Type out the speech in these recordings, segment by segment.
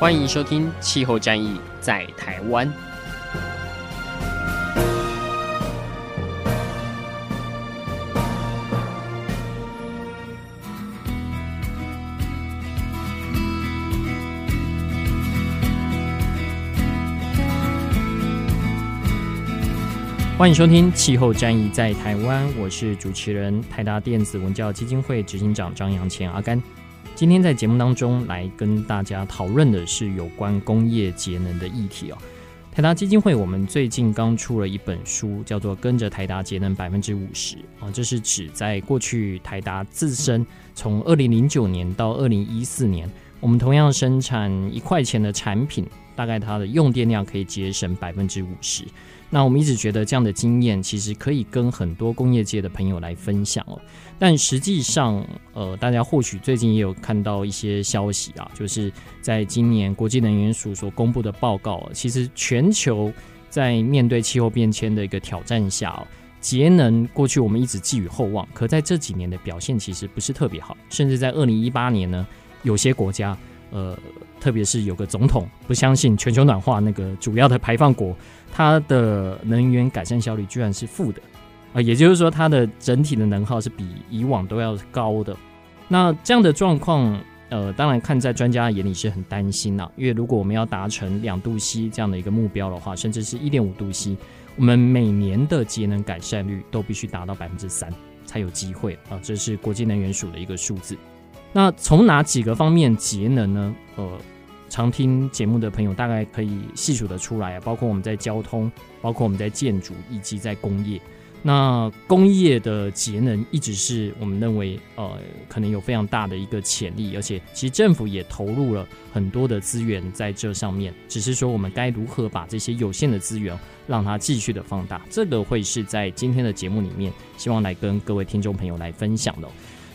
欢迎收听《气候战役在台湾》。欢迎收听《气候战役在台湾》，我是主持人台达电子文教基金会执行长张扬前阿甘。今天在节目当中来跟大家讨论的是有关工业节能的议题哦。台达基金会我们最近刚出了一本书，叫做《跟着台达节能百分之五十》啊，这是指在过去台达自身从二零零九年到二零一四年，我们同样生产一块钱的产品，大概它的用电量可以节省百分之五十。那我们一直觉得这样的经验其实可以跟很多工业界的朋友来分享哦，但实际上，呃，大家或许最近也有看到一些消息啊，就是在今年国际能源署所公布的报告，其实全球在面对气候变迁的一个挑战下，节能过去我们一直寄予厚望，可在这几年的表现其实不是特别好，甚至在二零一八年呢，有些国家，呃。特别是有个总统不相信全球暖化那个主要的排放国，它的能源改善效率居然是负的啊，也就是说它的整体的能耗是比以往都要高的。那这样的状况，呃，当然看在专家眼里是很担心呐，因为如果我们要达成两度 C 这样的一个目标的话，甚至是一点五度 C，我们每年的节能改善率都必须达到百分之三才有机会啊，这是国际能源署的一个数字。那从哪几个方面节能呢？呃，常听节目的朋友大概可以细数得出来啊，包括我们在交通，包括我们在建筑，以及在工业。那工业的节能一直是我们认为呃可能有非常大的一个潜力，而且其实政府也投入了很多的资源在这上面。只是说我们该如何把这些有限的资源让它继续的放大，这个会是在今天的节目里面希望来跟各位听众朋友来分享的。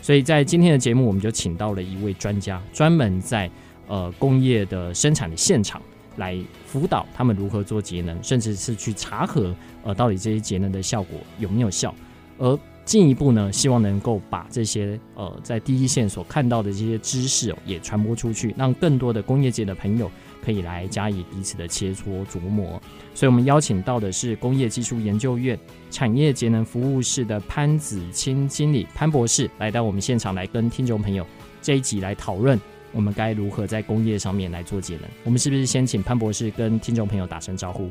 所以在今天的节目，我们就请到了一位专家，专门在呃工业的生产的现场来辅导他们如何做节能，甚至是去查核呃到底这些节能的效果有没有效，而进一步呢，希望能够把这些呃在第一线所看到的这些知识，也传播出去，让更多的工业界的朋友。可以来加以彼此的切磋琢磨，所以我们邀请到的是工业技术研究院产业节能服务室的潘子清经理潘博士来到我们现场，来跟听众朋友这一集来讨论我们该如何在工业上面来做节能。我们是不是先请潘博士跟听众朋友打声招呼？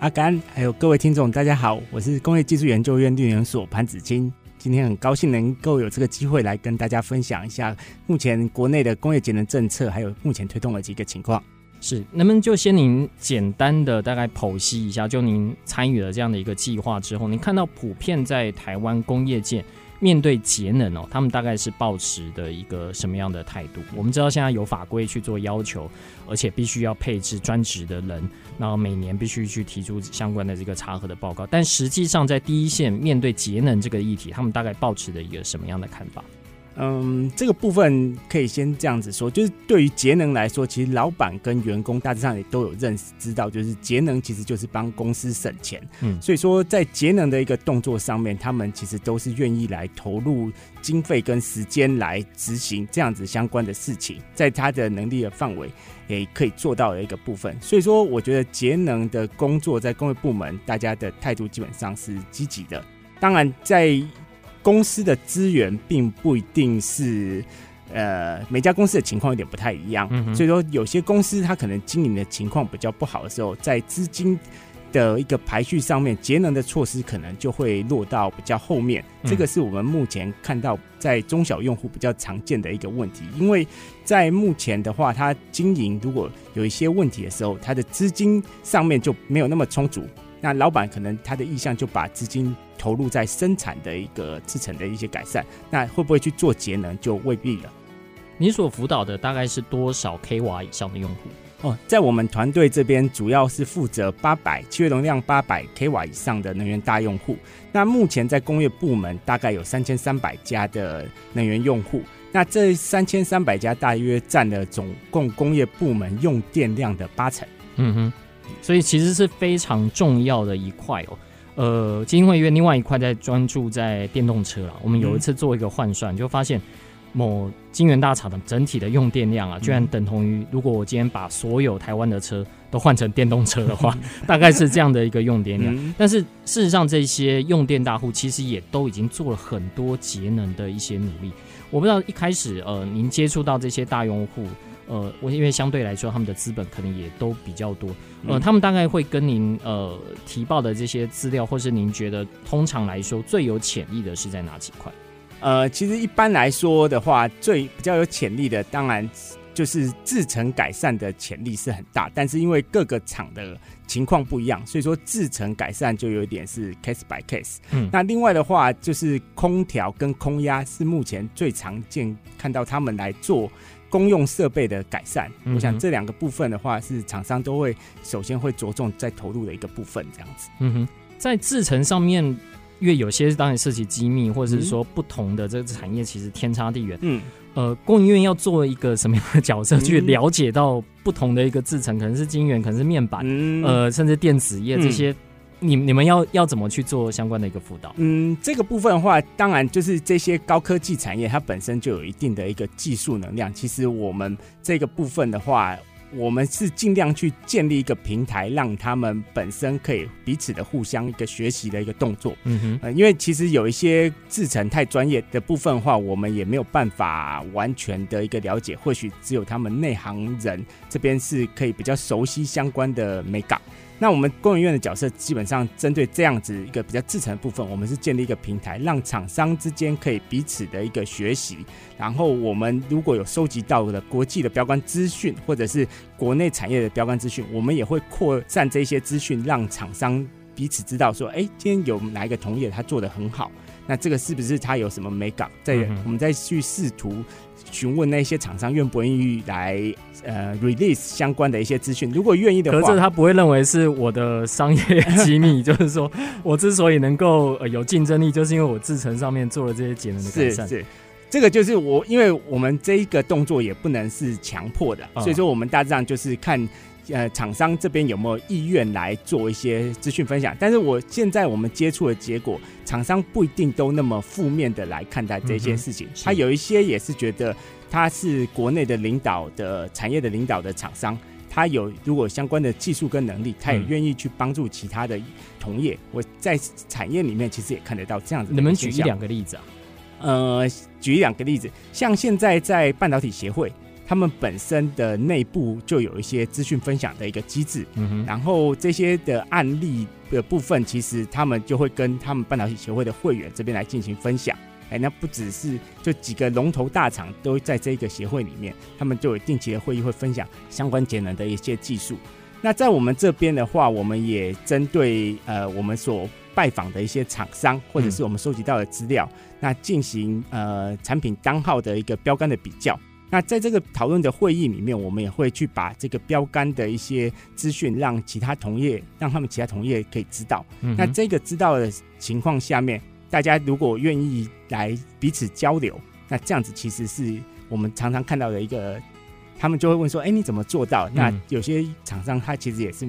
阿甘，还有各位听众，大家好，我是工业技术研究院绿能所潘子清，今天很高兴能够有这个机会来跟大家分享一下目前国内的工业节能政策，还有目前推动的几个情况。是，能不能就先您简单的大概剖析一下，就您参与了这样的一个计划之后，您看到普遍在台湾工业界面对节能哦，他们大概是抱持的一个什么样的态度？我们知道现在有法规去做要求，而且必须要配置专职的人，然后每年必须去提出相关的这个查核的报告。但实际上在第一线面对节能这个议题，他们大概抱持的一个什么样的看法？嗯，这个部分可以先这样子说，就是对于节能来说，其实老板跟员工大致上也都有认识，知道就是节能其实就是帮公司省钱。嗯，所以说在节能的一个动作上面，他们其实都是愿意来投入经费跟时间来执行这样子相关的事情，在他的能力的范围也可以做到的一个部分。所以说，我觉得节能的工作在工业部门，大家的态度基本上是积极的。当然，在公司的资源并不一定是，呃，每家公司的情况有点不太一样，嗯，所以说有些公司它可能经营的情况比较不好的时候，在资金的一个排序上面，节能的措施可能就会落到比较后面。这个是我们目前看到在中小用户比较常见的一个问题，因为在目前的话，它经营如果有一些问题的时候，它的资金上面就没有那么充足。那老板可能他的意向就把资金投入在生产的一个制成的一些改善，那会不会去做节能就未必了。你所辅导的大概是多少 k 瓦以上的用户？哦，在我们团队这边，主要是负责八百七月容量八百 k 瓦以上的能源大用户。那目前在工业部门，大概有三千三百家的能源用户。那这三千三百家大约占了总共工业部门用电量的八成。嗯哼，所以其实是非常重要的一块哦。呃，基金会因为另外一块在专注在电动车了。我们有一次做一个换算，就发现。某金源大厂的整体的用电量啊，居然等同于如果我今天把所有台湾的车都换成电动车的话，大概是这样的一个用电量。但是事实上，这些用电大户其实也都已经做了很多节能的一些努力。我不知道一开始呃，您接触到这些大用户，呃，我因为相对来说他们的资本可能也都比较多，呃，他们大概会跟您呃提报的这些资料，或是您觉得通常来说最有潜力的是在哪几块？呃，其实一般来说的话，最比较有潜力的，当然就是制程改善的潜力是很大。但是因为各个厂的情况不一样，所以说制程改善就有一点是 case by case。嗯，那另外的话，就是空调跟空压是目前最常见看到他们来做公用设备的改善。嗯、我想这两个部分的话，是厂商都会首先会着重在投入的一个部分，这样子。嗯哼，在制程上面。因为有些当然涉及机密，或者是说不同的这个产业其实天差地远。嗯，呃，供应院要做一个什么样的角色去了解到不同的一个制程，可能是晶圆，可能是面板，嗯、呃，甚至电子业这些，嗯、你你们要要怎么去做相关的一个辅导？嗯，这个部分的话，当然就是这些高科技产业它本身就有一定的一个技术能量。其实我们这个部分的话。我们是尽量去建立一个平台，让他们本身可以彼此的互相一个学习的一个动作。嗯哼，呃，因为其实有一些制成太专业的部分的话，我们也没有办法完全的一个了解，或许只有他们内行人这边是可以比较熟悉相关的美感。那我们工研院的角色基本上针对这样子一个比较制成的部分，我们是建立一个平台，让厂商之间可以彼此的一个学习。然后我们如果有收集到的国际的标杆资讯，或者是国内产业的标杆资讯，我们也会扩散这些资讯，让厂商彼此知道说，哎，今天有哪一个同业他做得很好，那这个是不是他有什么美感？再我们再去试图。询问那些厂商愿不愿意来呃 release 相关的一些资讯，如果愿意的话，可是他不会认为是我的商业 机密，就是说我之所以能够呃有竞争力，就是因为我制程上面做了这些节能的改善。是是，这个就是我，因为我们这一个动作也不能是强迫的，所以说我们大致上就是看。呃，厂商这边有没有意愿来做一些资讯分享？但是我现在我们接触的结果，厂商不一定都那么负面的来看待这些事情。他有一些也是觉得他是国内的领导的产业的领导的厂商，他有如果相关的技术跟能力，他也愿意去帮助其他的同业。我在产业里面其实也看得到这样子。你们举一两个例子啊？呃，举一两个例子，像现在在半导体协会。他们本身的内部就有一些资讯分享的一个机制，嗯，然后这些的案例的部分，其实他们就会跟他们半导体协会的会员这边来进行分享。哎，那不只是就几个龙头大厂都在这个协会里面，他们就有定期的会议会分享相关节能的一些技术。那在我们这边的话，我们也针对呃我们所拜访的一些厂商，或者是我们收集到的资料，嗯、那进行呃产品单号的一个标杆的比较。那在这个讨论的会议里面，我们也会去把这个标杆的一些资讯，让其他同业，让他们其他同业可以知道。嗯、那这个知道的情况下面，大家如果愿意来彼此交流，那这样子其实是我们常常看到的一个，他们就会问说：“哎，你怎么做到？”那有些厂商他其实也是。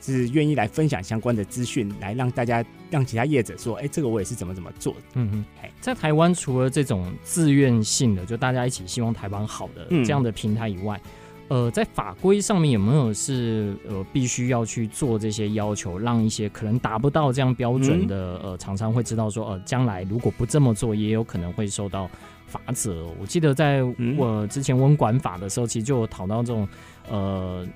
是愿意来分享相关的资讯，来让大家让其他业者说，哎、欸，这个我也是怎么怎么做的。嗯嗯，在台湾除了这种自愿性的，就大家一起希望台湾好的这样的平台以外，嗯、呃，在法规上面有没有是呃必须要去做这些要求，让一些可能达不到这样标准的呃厂商会知道说，呃，将来如果不这么做，也有可能会受到罚则。我记得在我之前温管法的时候，其实就有讨到这种。呃，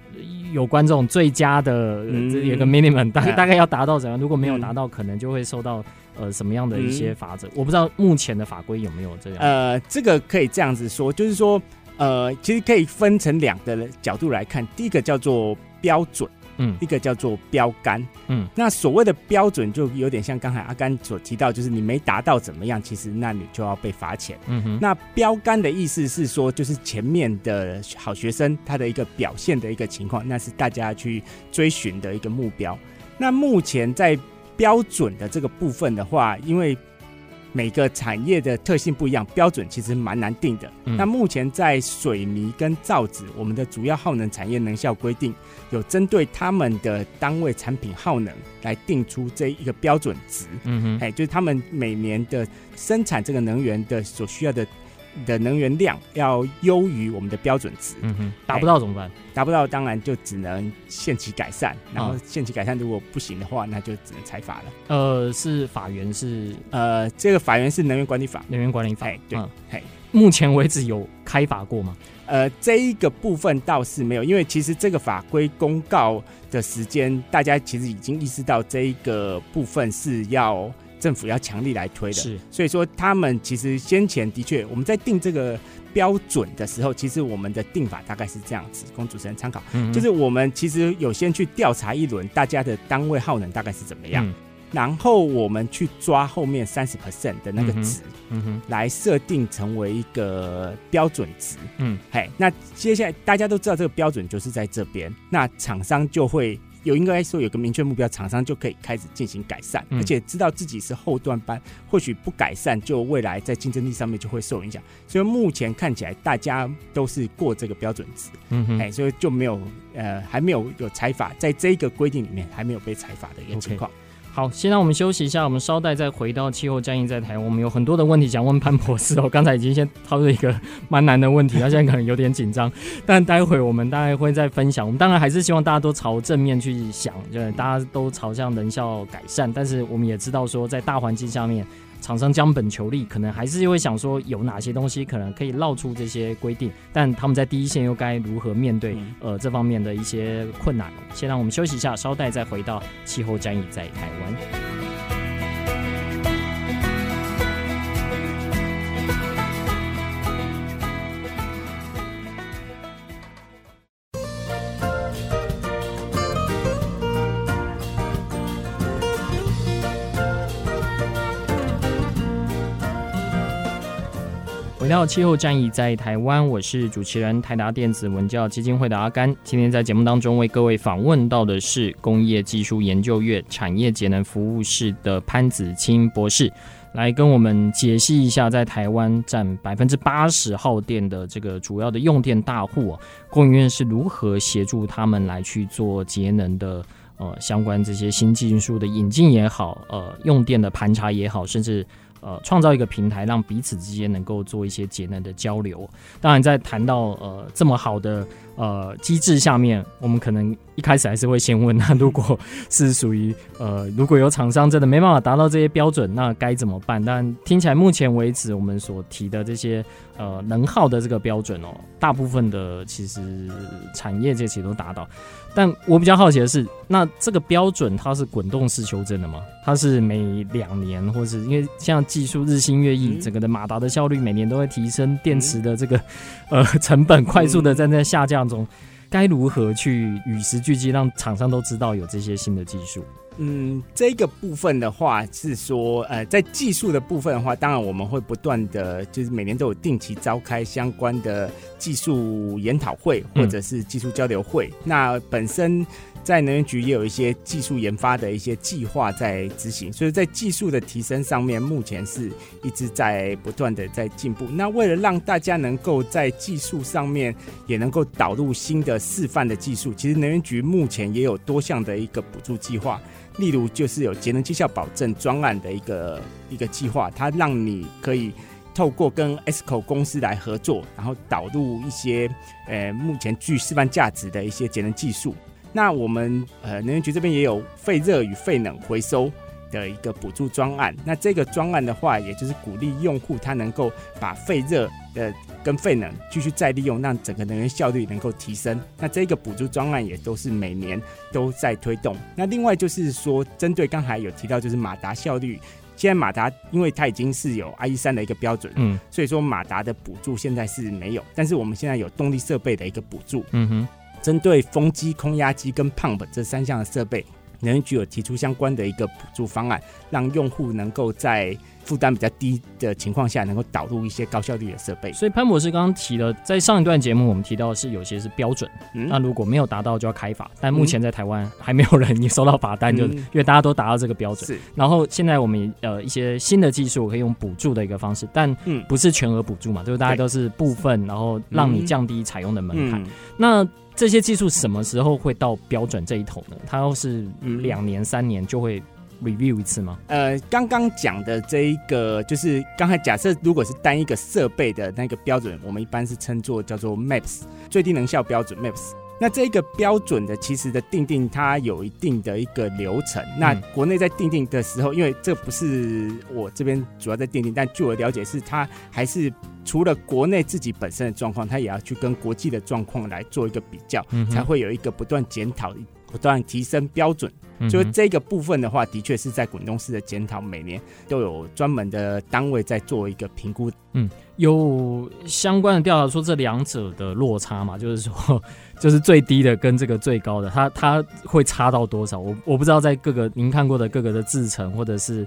有关这种最佳的有一个 minimum，大概大概要达到怎样？如果没有达到，可能就会受到呃什么样的一些法则？我不知道目前的法规有没有这样。呃，这个可以这样子说，就是说，呃，其实可以分成两个角度来看。第一个叫做标准，嗯，一个叫做标杆，嗯，那所谓的标准就有点像刚才阿甘所提到，就是你没达到怎么样，其实那你就要被罚钱。嗯哼，那标杆的意思是说，就是前面的好学生他的一个表现的一个情况，那是大家去追寻的一个目标。那目前在标准的这个部分的话，因为每个产业的特性不一样，标准其实蛮难定的。嗯、那目前在水泥跟造纸，我们的主要耗能产业能效规定有针对他们的单位产品耗能来定出这一个标准值。嗯哼，哎，就是他们每年的生产这个能源的所需要的。的能源量要优于我们的标准值，嗯哼，达不到怎么办？达不到当然就只能限期改善，然后限期改善如果不行的话，那就只能裁罚了。呃，是法源是呃，这个法源是能源管理法，能源管理法，对，嘿，目前为止有开罚过吗？呃，这一个部分倒是没有，因为其实这个法规公告的时间，大家其实已经意识到这一个部分是要。政府要强力来推的，是，所以说他们其实先前的确，我们在定这个标准的时候，其实我们的定法大概是这样子，供主持人参考，嗯，就是我们其实有先去调查一轮大家的单位耗能大概是怎么样，嗯、然后我们去抓后面三十 percent 的那个值，嗯哼，来设定成为一个标准值，嗯，嘿，那接下来大家都知道这个标准就是在这边，那厂商就会。有应该说有个明确目标，厂商就可以开始进行改善，嗯、而且知道自己是后段班，或许不改善，就未来在竞争力上面就会受影响。所以目前看起来大家都是过这个标准值，嗯哼，哎，所以就没有呃还没有有裁罚，在这个规定里面还没有被裁罚的一个情况。Okay. 好，先让我们休息一下，我们稍待再回到气候战役在台。我们有很多的问题想问潘博士哦。刚才已经先抛出一个蛮难的问题，他现在可能有点紧张，但待会我们大概会再分享。我们当然还是希望大家都朝正面去想，就是大家都朝向能效改善。但是我们也知道说，在大环境下面。厂商将本求利，可能还是会想说有哪些东西可能可以绕出这些规定，但他们在第一线又该如何面对呃这方面的一些困难？先让我们休息一下，稍待再回到气候战役在台湾。气候战役在台湾，我是主持人台达电子文教基金会的阿甘。今天在节目当中为各位访问到的是工业技术研究院产业节能服务室的潘子清博士，来跟我们解析一下在台湾占百分之八十耗电的这个主要的用电大户啊，供应院是如何协助他们来去做节能的呃相关这些新技术的引进也好，呃用电的盘查也好，甚至。呃，创造一个平台，让彼此之间能够做一些节能的交流。当然，在谈到呃这么好的呃机制下面，我们可能一开始还是会先问：那如果是属于呃如果有厂商真的没办法达到这些标准，那该怎么办？但听起来目前为止，我们所提的这些呃能耗的这个标准哦，大部分的其实产业界其实都达到。但我比较好奇的是，那这个标准它是滚动式修正的吗？它是每两年，或是因为像技术日新月异，整个的马达的效率每年都会提升，电池的这个呃成本快速的在在下降中，该如何去与时俱进，让厂商都知道有这些新的技术？嗯，这个部分的话是说，呃，在技术的部分的话，当然我们会不断的，就是每年都有定期召开相关的技术研讨会或者是技术交流会。嗯、那本身在能源局也有一些技术研发的一些计划在执行，所以在技术的提升上面，目前是一直在不断的在进步。那为了让大家能够在技术上面也能够导入新的示范的技术，其实能源局目前也有多项的一个补助计划。例如，就是有节能绩效保证专案的一个一个计划，它让你可以透过跟 ESCO 公司来合作，然后导入一些呃目前具示范价值的一些节能技术。那我们呃能源局这边也有废热与废冷回收的一个补助专案。那这个专案的话，也就是鼓励用户他能够把废热的跟废能继续再利用，让整个能源效率能够提升。那这个补助专案也都是每年都在推动。那另外就是说，针对刚才有提到，就是马达效率，现在马达因为它已经是有 IE 三的一个标准，嗯，所以说马达的补助现在是没有，但是我们现在有动力设备的一个补助，嗯哼。针对风机、空压机跟 pump 这三项的设备，能源局有提出相关的一个补助方案，让用户能够在负担比较低的情况下，能够导入一些高效率的设备。所以潘博士刚刚提了，在上一段节目我们提到的是有些是标准，嗯、那如果没有达到就要开罚。但目前在台湾还没有人你收到罚单，就、嗯、因为大家都达到这个标准。是。然后现在我们呃一些新的技术可以用补助的一个方式，但不是全额补助嘛，就是大家都是部分，然后让你降低采用的门槛。嗯、那这些技术什么时候会到标准这一头呢？它要是两年、三年就会。review 一次吗？呃，刚刚讲的这一个，就是刚才假设，如果是单一个设备的那个标准，我们一般是称作叫做 MAPS 最低能效标准 MAPS。那这个标准的其实的定定，它有一定的一个流程。那国内在定定的时候，因为这不是我这边主要在定定，但据我了解是，它还是除了国内自己本身的状况，它也要去跟国际的状况来做一个比较，才会有一个不断检讨、不断提升标准。就是这个部分的话，的确是在滚动式的检讨，每年都有专门的单位在做一个评估。嗯，有相关的调查说这两者的落差嘛，就是说，就是最低的跟这个最高的，它它会差到多少？我我不知道，在各个您看过的各个的制程或者是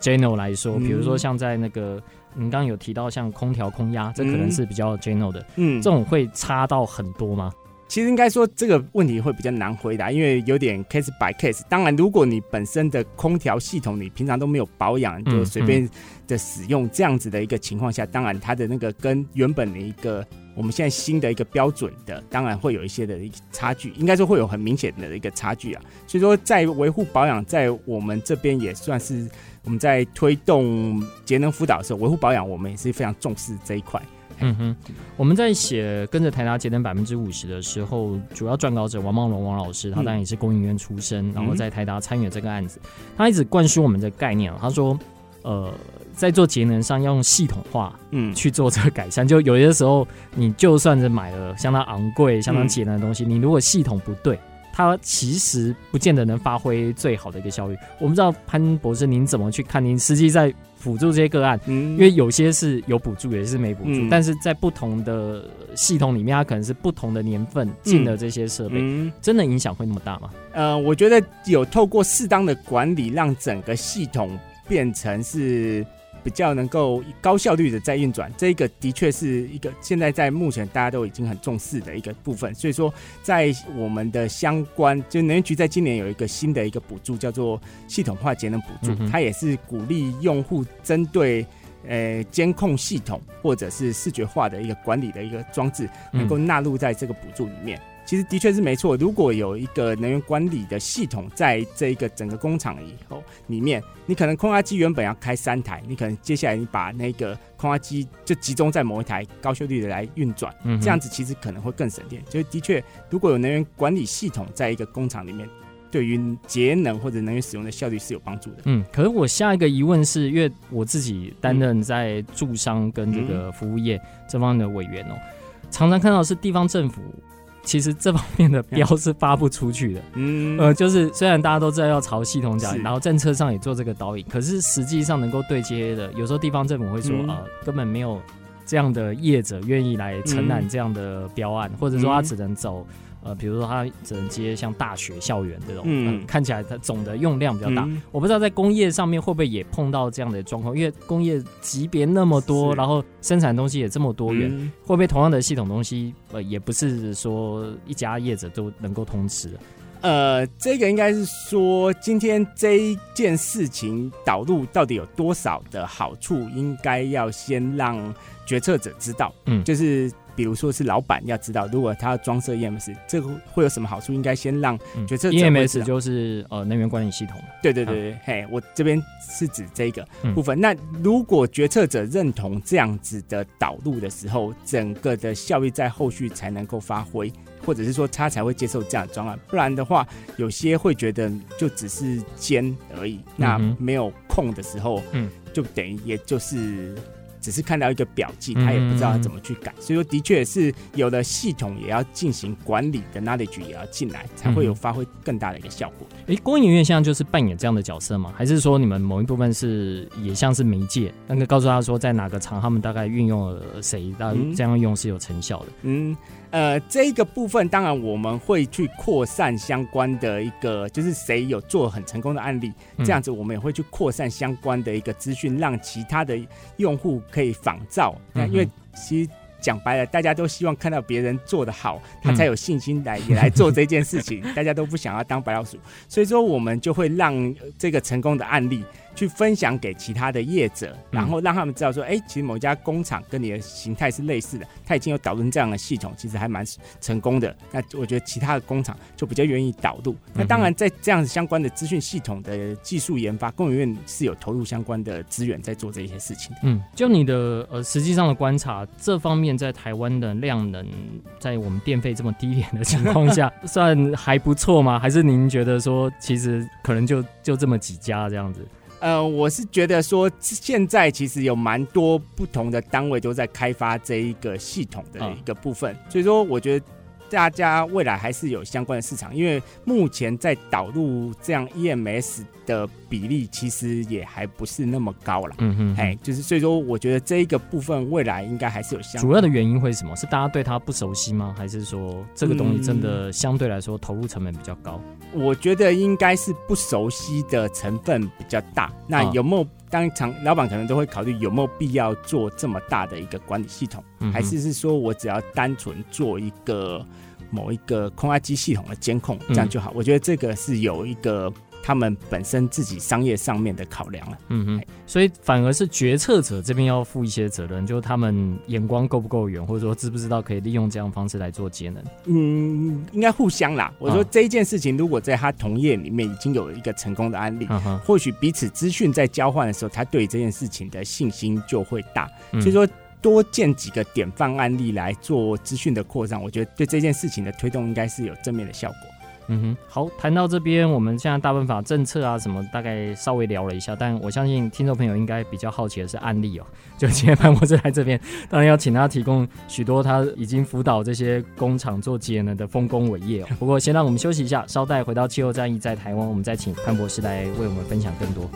general 来说，比如说像在那个您刚刚有提到像空调空压，这可能是比较 general 的，嗯，这种会差到很多吗？其实应该说这个问题会比较难回答，因为有点 case by case。当然，如果你本身的空调系统你平常都没有保养，就随便的使用这样子的一个情况下，当然它的那个跟原本的一个我们现在新的一个标准的，当然会有一些的一个差距，应该说会有很明显的一个差距啊。所以说，在维护保养，在我们这边也算是我们在推动节能辅导的时候，维护保养我们也是非常重视这一块。嗯哼，我们在写跟着台达节能百分之五十的时候，主要撰稿者王茂龙王老师，他当然也是工研院出身，然后在台达参与这个案子，他一直灌输我们的概念。他说，呃，在做节能上要用系统化，嗯，去做这个改善。就有些时候，你就算是买了相当昂贵、相当节能的东西，你如果系统不对，它其实不见得能发挥最好的一个效率。我不知道潘博士您怎么去看？您实际在辅助这些个案，嗯，因为有些是有补助，有些是没补助，嗯，但是在不同的系统里面，它可能是不同的年份进的这些设备，嗯，真的影响会那么大吗？呃，我觉得有透过适当的管理，让整个系统变成是。比较能够高效率的在运转，这个的确是一个现在在目前大家都已经很重视的一个部分。所以说，在我们的相关，就能源局在今年有一个新的一个补助，叫做系统化节能补助，它也是鼓励用户针对呃监控系统或者是视觉化的一个管理的一个装置，能够纳入在这个补助里面。其实的确是没错，如果有一个能源管理的系统在这一个整个工厂以后里面，你可能空压机原本要开三台，你可能接下来你把那个空压机就集中在某一台高效率的来运转，嗯，这样子其实可能会更省电。就是的确，如果有能源管理系统在一个工厂里面，对于节能或者能源使用的效率是有帮助的。嗯，可是我下一个疑问是，因为我自己担任在住商跟这个服务业这方面的委员哦，常常看到是地方政府。其实这方面的 标是发不出去的，嗯，呃，就是虽然大家都知道要朝系统讲，然后政策上也做这个导引，可是实际上能够对接的，有时候地方政府会说，呃，根本没有这样的业者愿意来承揽这样的标案，或者说他只能走。呃，比如说它只能接像大学校园这种，嗯，看起来它总的用量比较大。嗯。我不知道在工业上面会不会也碰到这样的状况，因为工业级别那么多，然后生产东西也这么多元，嗯，会不会同样的系统东西，呃，也不是说一家业者都能够通吃。呃，这个应该是说，今天这一件事情导入到底有多少的好处，应该要先让决策者知道。嗯，就是。比如说是老板要知道，如果他要装设 EMS，这个会有什么好处？应该先让决策者。EMS 就是呃能源管理系统。对对对对，啊、嘿，我这边是指这个部分。嗯、那如果决策者认同这样子的导入的时候，整个的效益在后续才能够发挥，或者是说他才会接受这样的专案。不然的话，有些会觉得就只是兼而已，那没有空的时候，嗯，就等于也就是。只是看到一个表记，他也不知道他怎么去改。嗯、所以说，的确是有的系统也要进行管理的 knowledge 也要进来，才会有发挥更大的一个效果。哎、嗯，工影院现在就是扮演这样的角色吗？还是说你们某一部分是也像是媒介，那个告诉他说在哪个厂他们大概运用了谁，那这样用是有成效的？嗯。呃，这一个部分当然我们会去扩散相关的一个，就是谁有做很成功的案例，这样子我们也会去扩散相关的一个资讯，让其他的用户可以仿照。那因为其实讲白了，大家都希望看到别人做得好，他才有信心来也来做这件事情。大家都不想要当白老鼠，所以说我们就会让这个成功的案例。去分享给其他的业者，然后让他们知道说，哎、欸，其实某一家工厂跟你的形态是类似的，他已经有导入这样的系统，其实还蛮成功的。那我觉得其他的工厂就比较愿意导入。那当然，在这样子相关的资讯系统的技术研发，工研院是有投入相关的资源在做这些事情的。嗯，就你的呃实际上的观察，这方面在台湾的量能，在我们电费这么低廉的情况下，算还不错吗？还是您觉得说，其实可能就就这么几家这样子？呃，我是觉得说，现在其实有蛮多不同的单位都在开发这一个系统的一个部分，嗯、所以说我觉得大家未来还是有相关的市场，因为目前在导入这样 EMS 的比例其实也还不是那么高了，嗯哼，哎，就是所以说，我觉得这一个部分未来应该还是有相关。主要的原因会是什么？是大家对它不熟悉吗？还是说这个东西真的相对来说投入成本比较高？嗯、我觉得应该是不熟悉的成分比较大。那有没有当场老板可能都会考虑有没有必要做这么大的一个管理系统，嗯、还是是说我只要单纯做一个某一个空压机系统的监控，这样就好？嗯、我觉得这个是有一个。他们本身自己商业上面的考量了，嗯哼，所以反而是决策者这边要负一些责任，就是他们眼光够不够远，或者说知不知道可以利用这样的方式来做节能？嗯，应该互相啦。我说这一件事情，如果在他同业里面已经有一个成功的案例，嗯、或许彼此资讯在交换的时候，他对这件事情的信心就会大。嗯、所以说，多建几个典范案例来做资讯的扩张，我觉得对这件事情的推动应该是有正面的效果。嗯哼，好，谈到这边，我们现在大部分法政策啊什么，大概稍微聊了一下，但我相信听众朋友应该比较好奇的是案例哦。就今天潘博士来这边，当然要请他提供许多他已经辅导这些工厂做节能的丰功伟业哦。不过先让我们休息一下，稍待回到气候战役在台湾，我们再请潘博士来为我们分享更多。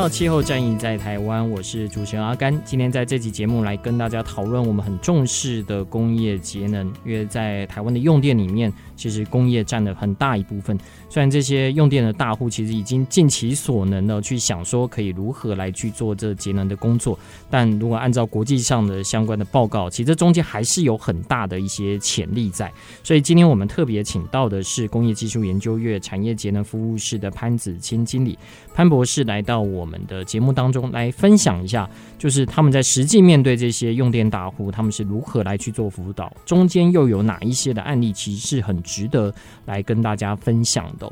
到气候战役在台湾，我是主持人阿甘。今天在这集节目来跟大家讨论我们很重视的工业节能，因为在台湾的用电里面，其实工业占了很大一部分。虽然这些用电的大户其实已经尽其所能的去想说可以如何来去做这节能的工作，但如果按照国际上的相关的报告，其实这中间还是有很大的一些潜力在。所以今天我们特别请到的是工业技术研究院产业节能服务室的潘子清经理，潘博士来到我们的节目当中来分享一下，就是他们在实际面对这些用电大户，他们是如何来去做辅导，中间又有哪一些的案例，其实是很值得来跟大家分享的。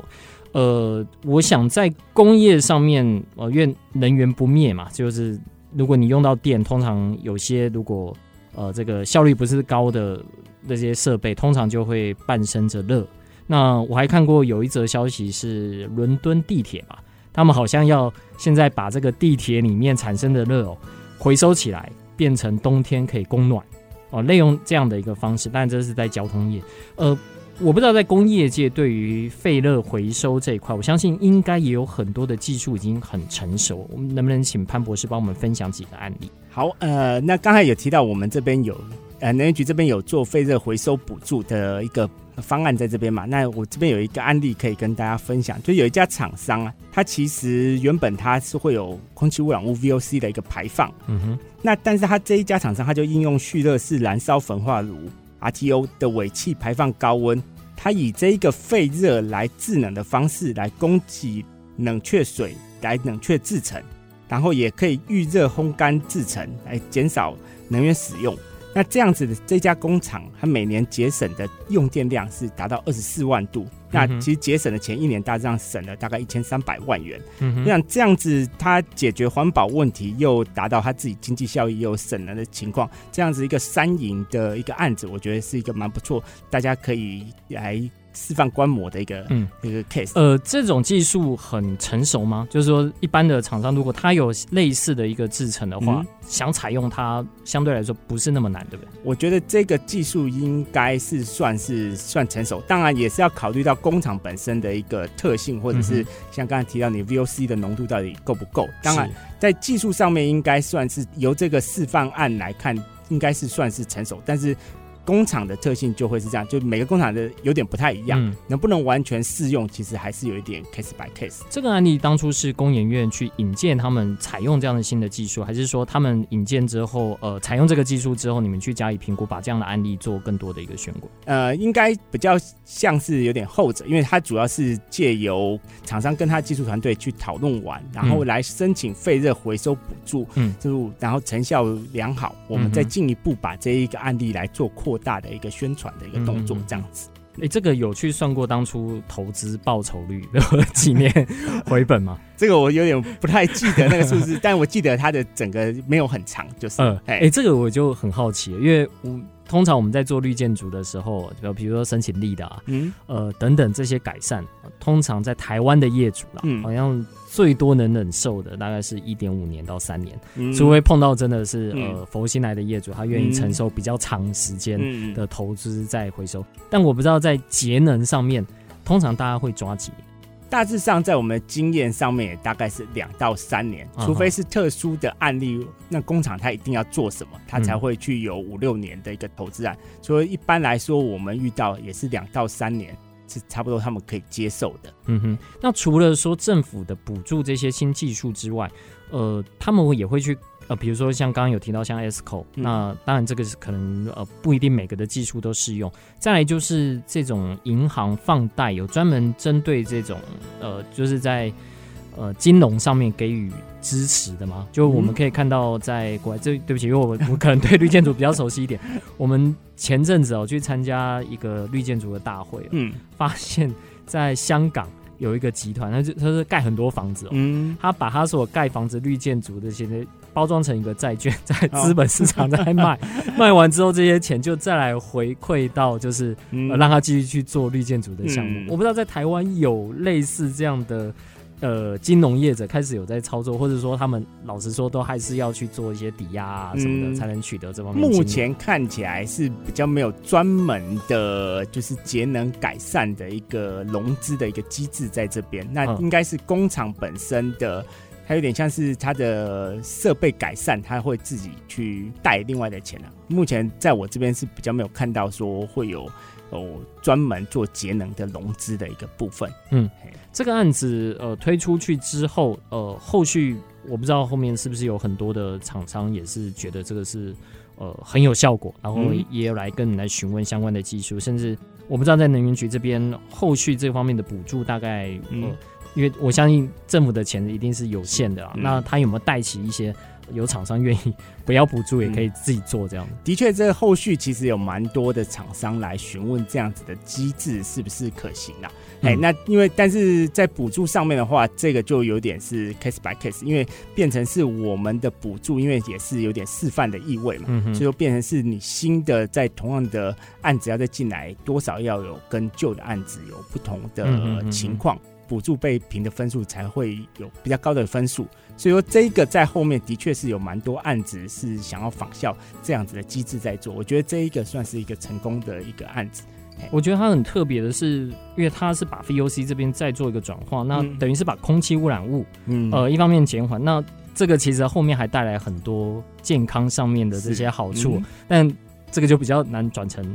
呃，我想在工业上面，呃，因为能源不灭嘛，就是如果你用到电，通常有些如果呃这个效率不是高的那些设备，通常就会伴生着热。那我还看过有一则消息是伦敦地铁吧，他们好像要现在把这个地铁里面产生的热哦回收起来，变成冬天可以供暖哦，利用这样的一个方式，但这是在交通业，呃。我不知道在工业界对于废热回收这一块，我相信应该也有很多的技术已经很成熟。我们能不能请潘博士帮我们分享几个案例？好，呃，那刚才有提到我们这边有，呃，能源局这边有做废热回收补助的一个方案在这边嘛？那我这边有一个案例可以跟大家分享，就有一家厂商啊，它其实原本它是会有空气污染物 VOC 的一个排放，嗯哼，那但是它这一家厂商，它就应用蓄热式燃烧焚化炉 RTO 的尾气排放高温。它以这一个废热来制冷的方式来供给冷却水来冷却制成，然后也可以预热烘干制成来减少能源使用。那这样子的这家工厂，它每年节省的用电量是达到二十四万度。那其实节省的钱一年大致上省了大概一千三百万元。嗯哼，我想这样子，它解决环保问题，又达到它自己经济效益又省了的情况，这样子一个三赢的一个案子，我觉得是一个蛮不错，大家可以来。示范观摩的一个嗯一个 case，呃，这种技术很成熟吗？就是说，一般的厂商如果它有类似的一个制成的话，嗯、想采用它，相对来说不是那么难，对不对？我觉得这个技术应该是算是算成熟，当然也是要考虑到工厂本身的一个特性，或者是像刚才提到你 VOC 的浓度到底够不够。当然，在技术上面应该算是由这个示范案来看，应该是算是成熟，但是。工厂的特性就会是这样，就每个工厂的有点不太一样，嗯、能不能完全适用，其实还是有一点 case by case。这个案例当初是工研院去引荐他们采用这样的新的技术，还是说他们引荐之后，呃，采用这个技术之后，你们去加以评估，把这样的案例做更多的一个选股？呃，应该比较像是有点后者，因为它主要是借由厂商跟他技术团队去讨论完，然后来申请废热回收补助，嗯，就然后成效良好，我们再进一步把这一个案例来做扩。大的一个宣传的一个动作，这样子。哎、欸，这个有去算过当初投资报酬率的 几年 回本吗？这个我有点不太记得那个数字，但我记得它的整个没有很长，就是。哎、这个我就很好奇，因为我通常我们在做绿建筑的时候，就比如说申请力的啊，嗯，呃，等等这些改善，通常在台湾的业主啦，嗯，好像。最多能忍受的大概是一点五年到三年，嗯、除非碰到真的是、嗯、呃佛心来的业主，他愿意承受比较长时间的投资再回收。嗯、但我不知道在节能上面，通常大家会抓几年？大致上在我们的经验上面，也大概是两到三年，除非是特殊的案例，那工厂它一定要做什么，它才会去有五六年的一个投资案。所以一般来说，我们遇到也是两到三年。是差不多他们可以接受的。嗯哼，那除了说政府的补助这些新技术之外，呃，他们也会去呃，比如说像刚刚有提到像 ESCO，嗯、那当然这个是可能呃不一定每个的技术都适用。再来就是这种银行放贷有专门针对这种呃，就是在。呃，金融上面给予支持的吗？就我们可以看到，在国外，这对不起，因为我 我可能对绿建筑比较熟悉一点。我们前阵子哦去参加一个绿建筑的大会，嗯，发现在香港有一个集团，他就他是盖很多房子哦，嗯，他把他所盖房子绿建筑的这些包装成一个债券，在资本市场在卖，卖完之后这些钱就再来回馈到，就是让他继续去做绿建筑的项目。我不知道在台湾有类似这样的。呃，金融业者开始有在操作，或者说他们老实说都还是要去做一些抵押啊什么的，才能取得这方面。目前看起来是比较没有专门的，就是节能改善的一个融资的一个机制在这边。那应该是工厂本身的，它有点像是它的设备改善，它会自己去贷另外的钱啊。目前在我这边是比较没有看到说会有。有专门做节能的融资的一个部分。嗯，这个案子呃推出去之后，呃，后续我不知道后面是不是有很多的厂商也是觉得这个是呃很有效果，然后也有来跟你来询问相关的技术，嗯、甚至我不知道在能源局这边后续这方面的补助大概，呃，嗯、因为我相信政府的钱一定是有限的啊，嗯、那他有没有带起一些？有厂商愿意不要补助，也可以自己做这样的。嗯、的确，这后续其实有蛮多的厂商来询问这样子的机制是不是可行啊？哎、嗯，那因为但是在补助上面的话，这个就有点是 case by case，因为变成是我们的补助，因为也是有点示范的意味嘛，嗯、所以就变成是你新的在同样的案子要再进来，多少要有跟旧的案子有不同的情况。补助被评的分数才会有比较高的分数，所以说这个在后面的确是有蛮多案子是想要仿效这样子的机制在做。我觉得这一个算是一个成功的一个案子。我觉得它很特别的是，因为它是把 VOC 这边再做一个转化，那等于是把空气污染物，嗯，呃，一方面减缓，那这个其实后面还带来很多健康上面的这些好处，嗯、但这个就比较难转成。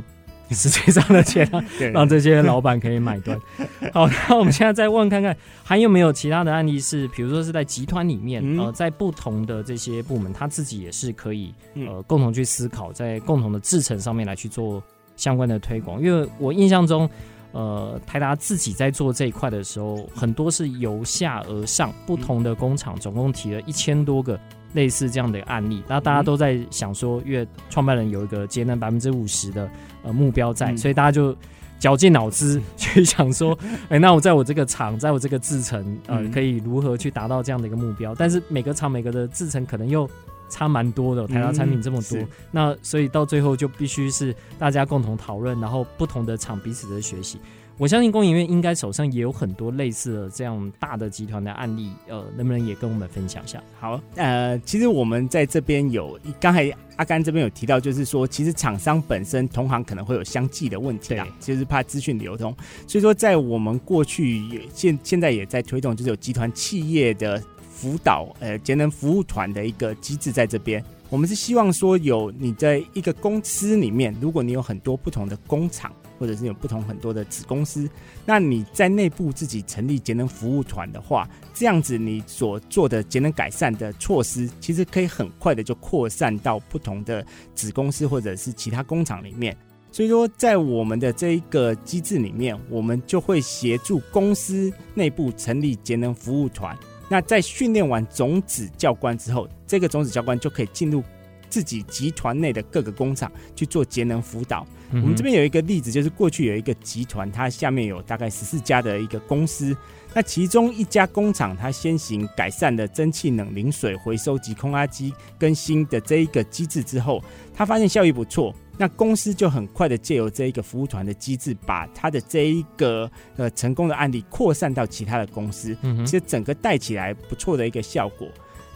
实际上的钱，让这些老板可以买断。好，那我们现在再问看看，还有没有其他的案例是，比如说是在集团里面，呃，在不同的这些部门，他自己也是可以呃共同去思考，在共同的制程上面来去做相关的推广。因为我印象中，呃，台达自己在做这一块的时候，很多是由下而上，不同的工厂总共提了一千多个。类似这样的案例，那大家都在想说，因为创办人有一个节能百分之五十的呃目标在，嗯、所以大家就绞尽脑汁 去想说，哎、欸，那我在我这个厂，在我这个制程，呃，可以如何去达到这样的一个目标？但是每个厂每个的制程可能又差蛮多的，台达产品这么多，嗯、那所以到最后就必须是大家共同讨论，然后不同的厂彼此的学习。我相信工研院应该手上也有很多类似的这样大的集团的案例，呃，能不能也跟我们分享一下？好，呃，其实我们在这边有，刚才阿甘这边有提到，就是说，其实厂商本身同行可能会有相继的问题啊，就是怕资讯流通，所以说在我们过去也现现在也在推动，就是有集团企业的辅导，呃，节能服务团的一个机制在这边。我们是希望说，有你在一个公司里面，如果你有很多不同的工厂。或者是有不同很多的子公司，那你在内部自己成立节能服务团的话，这样子你所做的节能改善的措施，其实可以很快的就扩散到不同的子公司或者是其他工厂里面。所以说，在我们的这一个机制里面，我们就会协助公司内部成立节能服务团。那在训练完种子教官之后，这个种子教官就可以进入。自己集团内的各个工厂去做节能辅导。嗯、我们这边有一个例子，就是过去有一个集团，它下面有大概十四家的一个公司。那其中一家工厂，它先行改善了蒸汽冷凝水回收及空压机更新的这一个机制之后，它发现效益不错。那公司就很快的借由这一个服务团的机制，把他的这一个呃成功的案例扩散到其他的公司。嗯，其实整个带起来不错的一个效果。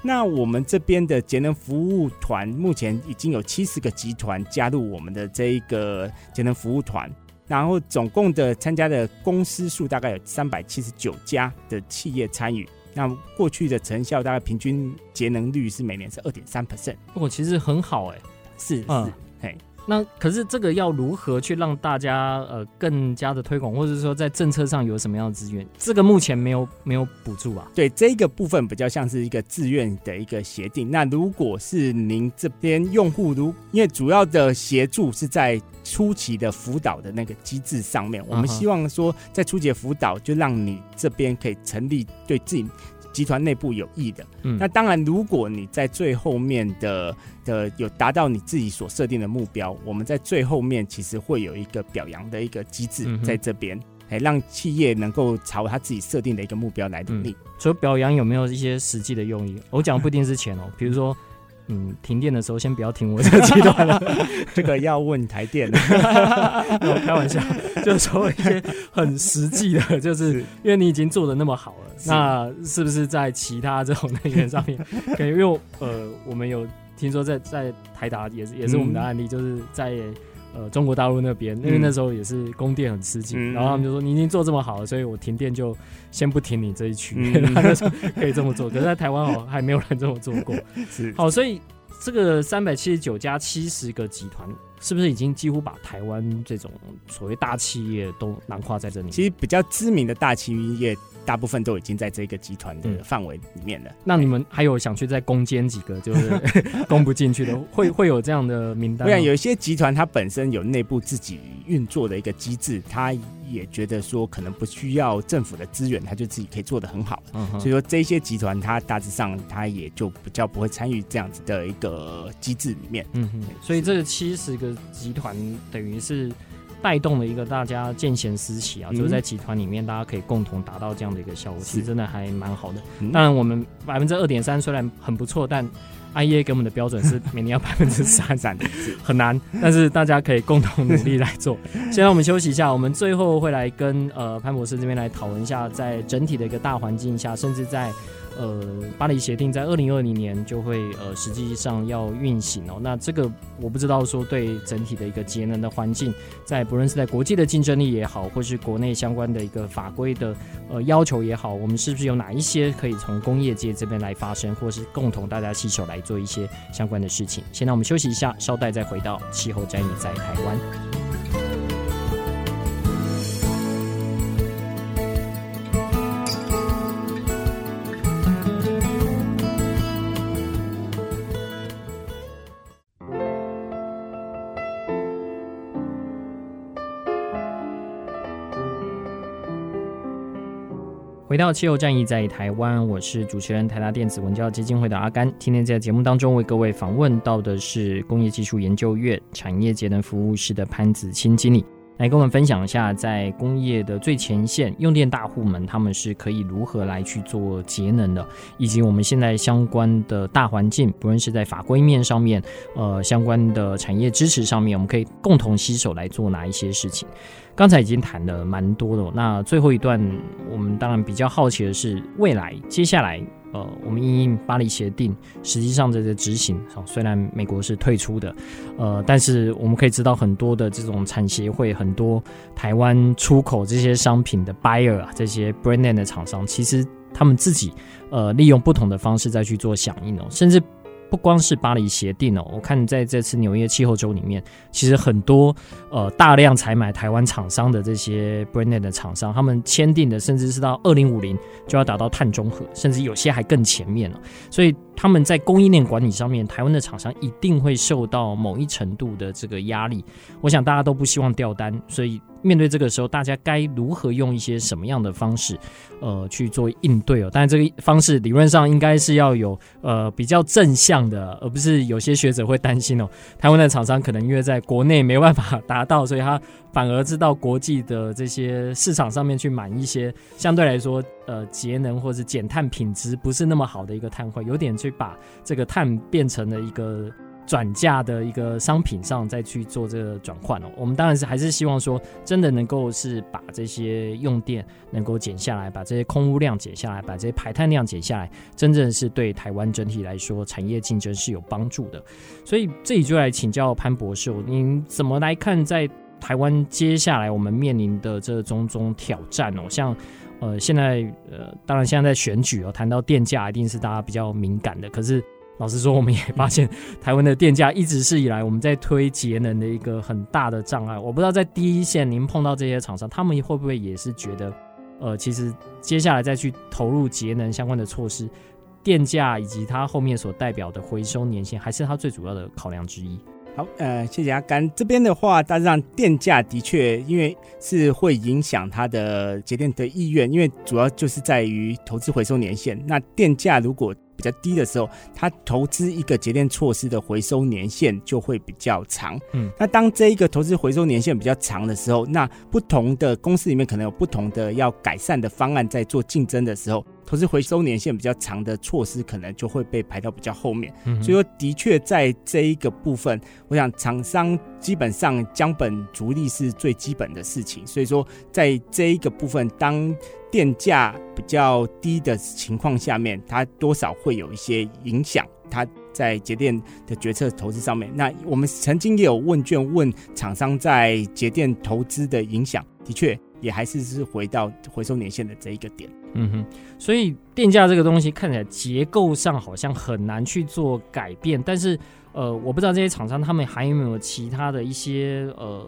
那我们这边的节能服务团目前已经有七十个集团加入我们的这一个节能服务团，然后总共的参加的公司数大概有三百七十九家的企业参与。那过去的成效大概平均节能率是每年是二点三 percent，哦，其实很好哎，是是，嗯，嘿。那可是这个要如何去让大家呃更加的推广，或者说在政策上有什么样的资源？这个目前没有没有补助啊。对，这个部分比较像是一个自愿的一个协定。那如果是您这边用户，如因为主要的协助是在初期的辅导的那个机制上面，我们希望说在初期的辅导就让你这边可以成立对自己。集团内部有益的，嗯，那当然，如果你在最后面的的有达到你自己所设定的目标，我们在最后面其实会有一个表扬的一个机制在这边，哎、嗯，让企业能够朝他自己设定的一个目标来努力。除了表扬，有没有一些实际的用意？我讲不一定是钱哦，比如说。嗯，停电的时候先不要停我这个阶段了，这个要问台电。开玩笑，就是说一些很实际的，就是因为你已经做的那么好了，那是不是在其他这种能源上面，可以？因为呃，我们有听说在在台达也是也是我们的案例，嗯、就是在。呃，中国大陆那边，因为那时候也是供电很吃紧，嗯、然后他们就说，你已经做这么好了，所以我停电就先不停你这一区，嗯、他就说可以这么做。可是，在台湾哦，还没有人这么做过。是好，所以这个三百七十九加七十个集团，是不是已经几乎把台湾这种所谓大企业都囊括在这里？其实比较知名的大企业。大部分都已经在这个集团的范围里面了。嗯。那你们还有想去再攻坚几个，就是 攻不进去的，会会有这样的名单？不然，有一些集团它本身有内部自己运作的一个机制，它也觉得说可能不需要政府的资源，他就自己可以做得很好。嗯。所以说这些集团它大致上它也就比较不会参与这样子的一个机制里面。嗯。所以这七十个集团等于是。带动了一个大家见贤思齐啊，就是在集团里面，大家可以共同达到这样的一个效果，其实真的还蛮好的。当然，我们百分之二点三虽然很不错，但 IEA 给我们的标准是 每年要百分之三三的，很难。但是大家可以共同努力来做。现在我们休息一下，我们最后会来跟呃潘博士这边来讨论一下，在整体的一个大环境下，甚至在。呃，巴黎协定在二零二零年就会呃实际上要运行哦。那这个我不知道说对整体的一个节能的环境，在不论是在国际的竞争力也好，或是国内相关的一个法规的呃要求也好，我们是不是有哪一些可以从工业界这边来发生，或是共同大家携手来做一些相关的事情？现在我们休息一下，稍待再回到气候战役在台湾。到气候战役在台湾，我是主持人台达电子文教基金会的阿甘。今天在节目当中为各位访问到的是工业技术研究院产业节能服务室的潘子清经理。来跟我们分享一下，在工业的最前线，用电大户们他们是可以如何来去做节能的，以及我们现在相关的大环境，不论是在法规面上面，呃，相关的产业支持上面，我们可以共同携手来做哪一些事情。刚才已经谈了蛮多的，那最后一段，我们当然比较好奇的是未来接下来。呃，我们因应巴黎协定，实际上这个执行，虽然美国是退出的，呃，但是我们可以知道很多的这种产协会，很多台湾出口这些商品的 buyer 啊，这些 brand name 的厂商，其实他们自己呃利用不同的方式再去做响应哦，甚至。不光是巴黎协定哦，我看在这次纽约气候周里面，其实很多呃大量采买台湾厂商的这些 brand name 的厂商，他们签订的甚至是到二零五零就要达到碳中和，甚至有些还更前面了。所以他们在供应链管理上面，台湾的厂商一定会受到某一程度的这个压力。我想大家都不希望掉单，所以。面对这个时候，大家该如何用一些什么样的方式，呃，去做应对哦？但这个方式理论上应该是要有呃比较正向的，而不是有些学者会担心哦，台湾的厂商可能因为在国内没办法达到，所以他反而知道国际的这些市场上面去买一些相对来说呃节能或者减碳品质不是那么好的一个碳汇，有点去把这个碳变成了一个。转嫁的一个商品上再去做这个转换哦，我们当然是还是希望说，真的能够是把这些用电能够减下来，把这些空污量减下来，把这些排碳量减下来，真正是对台湾整体来说产业竞争是有帮助的。所以这里就来请教潘博士，您怎么来看在台湾接下来我们面临的这种种挑战哦？像呃现在呃当然现在在选举哦，谈到电价一定是大家比较敏感的，可是。老实说，我们也发现台湾的电价一直是以来我们在推节能的一个很大的障碍。我不知道在第一线您碰到这些厂商，他们会不会也是觉得，呃，其实接下来再去投入节能相关的措施，电价以及它后面所代表的回收年限，还是它最主要的考量之一。好，呃，谢谢阿甘这边的话，大致上电价的确，因为是会影响它的节电的意愿，因为主要就是在于投资回收年限。那电价如果比较低的时候，它投资一个节电措施的回收年限就会比较长。嗯，那当这一个投资回收年限比较长的时候，那不同的公司里面可能有不同的要改善的方案，在做竞争的时候，投资回收年限比较长的措施可能就会被排到比较后面。嗯，所以说的确在这一个部分，我想厂商基本上将本逐利是最基本的事情。所以说在这一个部分，当电价比较低的情况下面，它多少会有一些影响。它在节电的决策投资上面，那我们曾经也有问卷问厂商在节电投资的影响，的确也还是是回到回收年限的这一个点。嗯哼，所以电价这个东西看起来结构上好像很难去做改变，但是。呃，我不知道这些厂商他们还有没有其他的一些呃，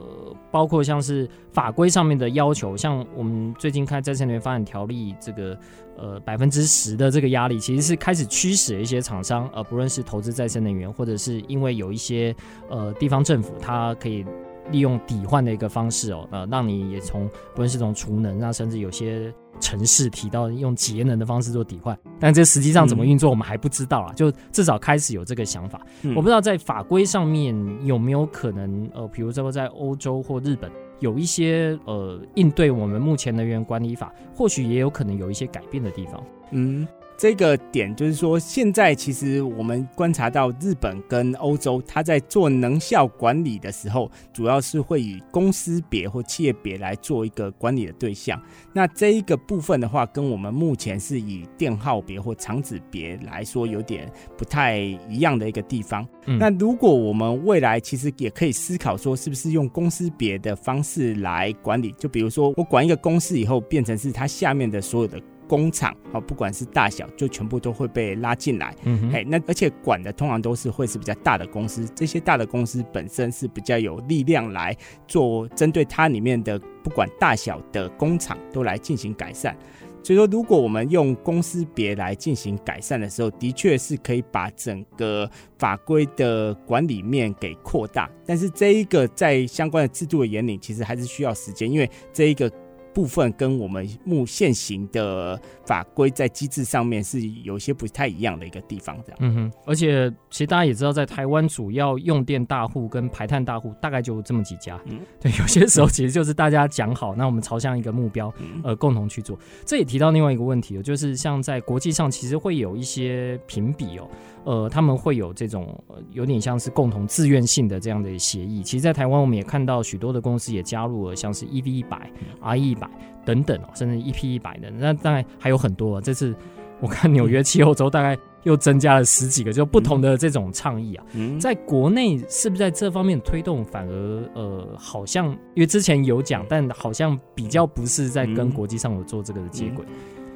包括像是法规上面的要求，像我们最近看再生能源发展条例这个呃百分之十的这个压力，其实是开始驱使一些厂商，呃，不论是投资再生能源，或者是因为有一些呃地方政府它可以利用抵换的一个方式哦，呃，让你也从不论是从储能啊，甚至有些。城市提到用节能的方式做抵换，但这实际上怎么运作，我们还不知道啊。就至少开始有这个想法。我不知道在法规上面有没有可能，呃，比如说在欧洲或日本有一些呃应对我们目前能源管理法，或许也有可能有一些改变的地方。嗯。这个点就是说，现在其实我们观察到日本跟欧洲，它在做能效管理的时候，主要是会以公司别或企业别来做一个管理的对象。那这一个部分的话，跟我们目前是以电耗别或厂址别来说，有点不太一样的一个地方。嗯。那如果我们未来其实也可以思考说，是不是用公司别的方式来管理？就比如说，我管一个公司以后，变成是它下面的所有的。工厂好，不管是大小，就全部都会被拉进来。嗯，哎，那而且管的通常都是会是比较大的公司，这些大的公司本身是比较有力量来做针对它里面的不管大小的工厂都来进行改善。所以说，如果我们用公司别来进行改善的时候，的确是可以把整个法规的管理面给扩大。但是这一个在相关的制度的引领，其实还是需要时间，因为这一个。部分跟我们目现行的法规在机制上面是有些不太一样的一个地方，这样。嗯哼，而且其实大家也知道，在台湾主要用电大户跟排碳大户大概就这么几家。嗯，对，有些时候其实就是大家讲好，那我们朝向一个目标，呃，共同去做。这也提到另外一个问题，就是像在国际上，其实会有一些评比哦。呃，他们会有这种有点像是共同自愿性的这样的协议。其实，在台湾我们也看到许多的公司也加入了，像是 EV 一百、RE 一百等等哦，甚至一批一百的。那当然还有很多。这次我看纽约气候周大概又增加了十几个，就不同的这种倡议啊。嗯在国内是不是在这方面推动反而呃，好像因为之前有讲，但好像比较不是在跟国际上有做这个的接轨。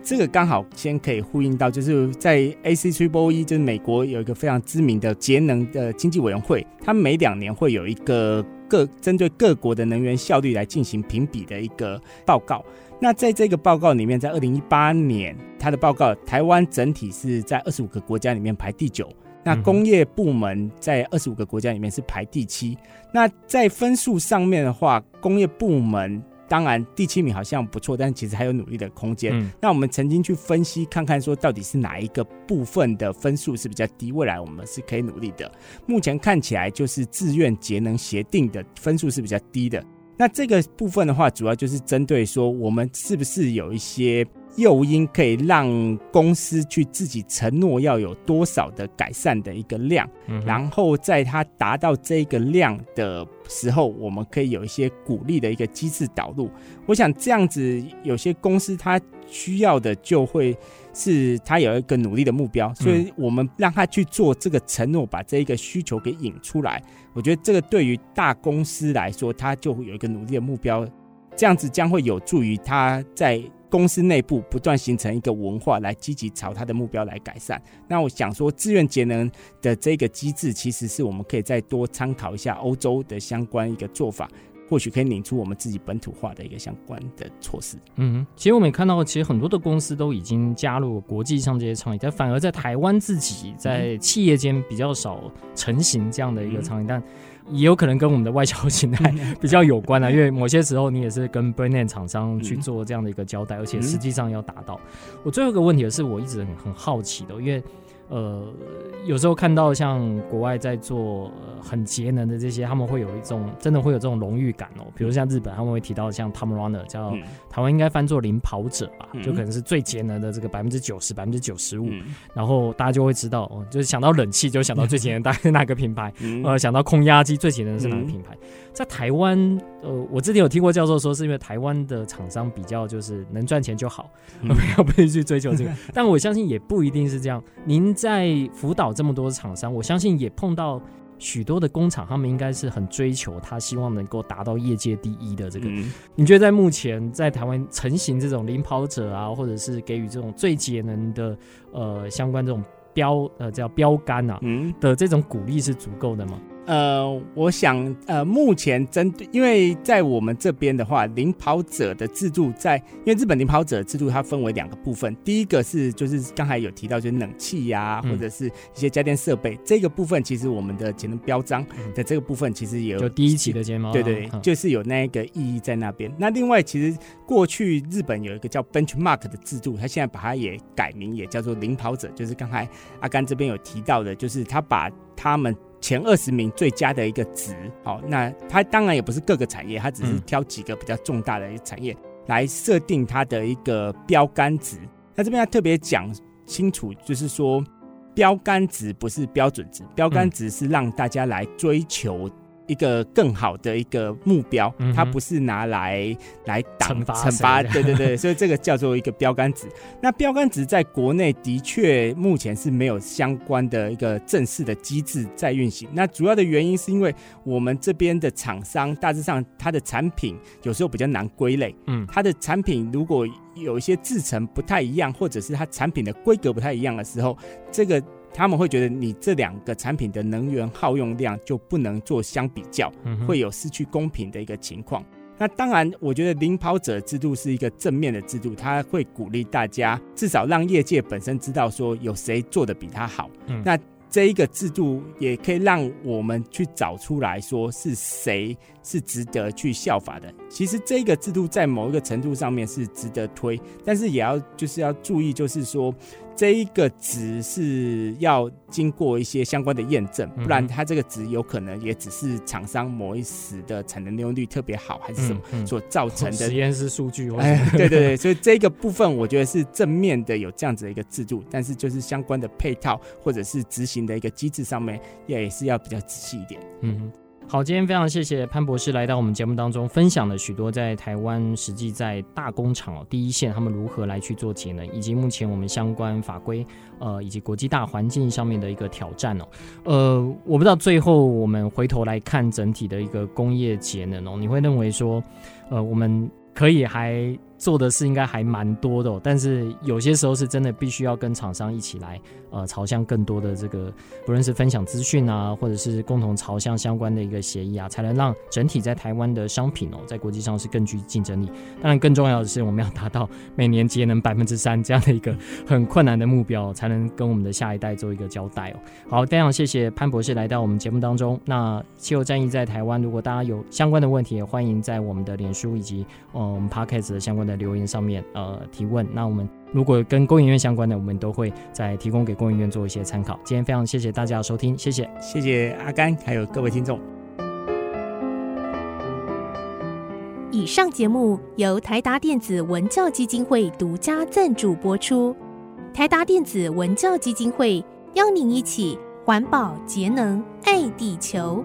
这个刚好先可以呼应到，就是在 ACCEE，就是美国有一个非常知名的节能的经济委员会，它每两年会有一个各针对各国的能源效率来进行评比的一个报告。那在这个报告里面，在二零一八年，它的报告台湾整体是在二十五个国家里面排第九，那工业部门在二十五个国家里面是排第七。那在分数上面的话，工业部门。当然，第七名好像不错，但其实还有努力的空间。嗯。那我们曾经去分析看看，说到底是哪一个部分的分数是比较低，未来我们是可以努力的。目前看起来就是自愿节能协定的分数是比较低的。那这个部分的话，主要就是针对说我们是不是有一些。诱因可以让公司去自己承诺要有多少的改善的一个量，嗯、然后在它达到这个量的时候，我们可以有一些鼓励的一个机制导入。我想这样子，有些公司它需要的就会是它有一个努力的目标，所以我们让他去做这个承诺，把这一个需求给引出来。我觉得这个对于大公司来说，它就会有一个努力的目标，这样子将会有助于他在。公司内部不断形成一个文化，来积极朝他的目标来改善。那我想说，自愿节能的这个机制，其实是我们可以再多参考一下欧洲的相关一个做法，或许可以拧出我们自己本土化的一个相关的措施。嗯，其实我们也看到，其实很多的公司都已经加入了国际上这些倡议，但反而在台湾自己在企业间比较少成型这样的一个倡议，但。也有可能跟我们的外销形态 比较有关啊，因为某些时候你也是跟 brand name 厂商去做这样的一个交代，而且实际上要达到。我最后一个问题是我一直很很好奇的，因为。呃，有时候看到像国外在做、呃、很节能的这些，他们会有一种真的会有这种荣誉感哦。比如像日本，他们会提到像 Tom Runner，叫、嗯、台湾应该翻作领跑者吧，嗯、就可能是最节能的这个百分之九十、百分之九十五。然后大家就会知道，哦，就是想到冷气就想到最节能大概是哪个品牌，嗯、呃，想到空压机最节能的是哪个品牌。嗯、在台湾，呃，我之前有听过教授说，是因为台湾的厂商比较就是能赚钱就好，没有必须去追求这个。但我相信也不一定是这样。您。在辅导这么多厂商，我相信也碰到许多的工厂，他们应该是很追求，他希望能够达到业界第一的这个。嗯、你觉得在目前在台湾成型这种领跑者啊，或者是给予这种最节能的呃相关这种标呃叫标杆啊、嗯、的这种鼓励是足够的吗？呃，我想，呃，目前针对，因为在我们这边的话，领跑者的制度在，因为日本领跑者的制度它分为两个部分，第一个是就是刚才有提到，就是冷气呀、啊，或者是一些家电设备、嗯、这个部分，其实我们的节能标章的这个部分其实也有就第一期的睫毛，对对，嗯、就是有那个意义在那边。那另外，其实过去日本有一个叫 benchmark 的制度，它现在把它也改名，也叫做领跑者，就是刚才阿甘这边有提到的，就是他把他们。前二十名最佳的一个值，好，那它当然也不是各个产业，它只是挑几个比较重大的一个产业来设定它的一个标杆值。那这边要特别讲清楚，就是说标杆值不是标准值，标杆值是让大家来追求。一个更好的一个目标，它不是拿来来挡惩罚，对对对，所以这个叫做一个标杆值。那标杆值在国内的确目前是没有相关的一个正式的机制在运行。那主要的原因是因为我们这边的厂商大致上它的产品有时候比较难归类，嗯，它的产品如果有一些制成不太一样，或者是它产品的规格不太一样的时候，这个。他们会觉得你这两个产品的能源耗用量就不能做相比较，会有失去公平的一个情况。那当然，我觉得领跑者制度是一个正面的制度，它会鼓励大家，至少让业界本身知道说有谁做的比他好。那这一个制度也可以让我们去找出来说是谁是值得去效法的。其实这个制度在某一个程度上面是值得推，但是也要就是要注意，就是说。这一个值是要经过一些相关的验证，不然它这个值有可能也只是厂商某一时的产能利用率特别好，还是什么所造成的实验室数据。哎，对对对，所以这个部分我觉得是正面的，有这样子的一个制度，但是就是相关的配套或者是执行的一个机制上面，也是要比较仔细一点。嗯。好，今天非常谢谢潘博士来到我们节目当中，分享了许多在台湾实际在大工厂哦第一线他们如何来去做节能，以及目前我们相关法规呃以及国际大环境上面的一个挑战哦。呃，我不知道最后我们回头来看整体的一个工业节能哦，你会认为说，呃，我们可以还。做的事应该还蛮多的，但是有些时候是真的必须要跟厂商一起来，呃，朝向更多的这个，不论是分享资讯啊，或者是共同朝向相关的一个协议啊，才能让整体在台湾的商品哦，在国际上是更具竞争力。当然，更重要的是我们要达到每年节能百分之三这样的一个很困难的目标，才能跟我们的下一代做一个交代哦。好，非常谢谢潘博士来到我们节目当中。那气候战役在台湾，如果大家有相关的问题，也欢迎在我们的脸书以及呃我们 Podcast 的相关。的留言上面呃提问，那我们如果跟工研院相关的，我们都会再提供给工研院做一些参考。今天非常谢谢大家的收听，谢谢，谢谢阿甘，还有各位听众。以上节目由台达电子文教基金会独家赞助播出，台达电子文教基金会邀您一起环保节能爱地球。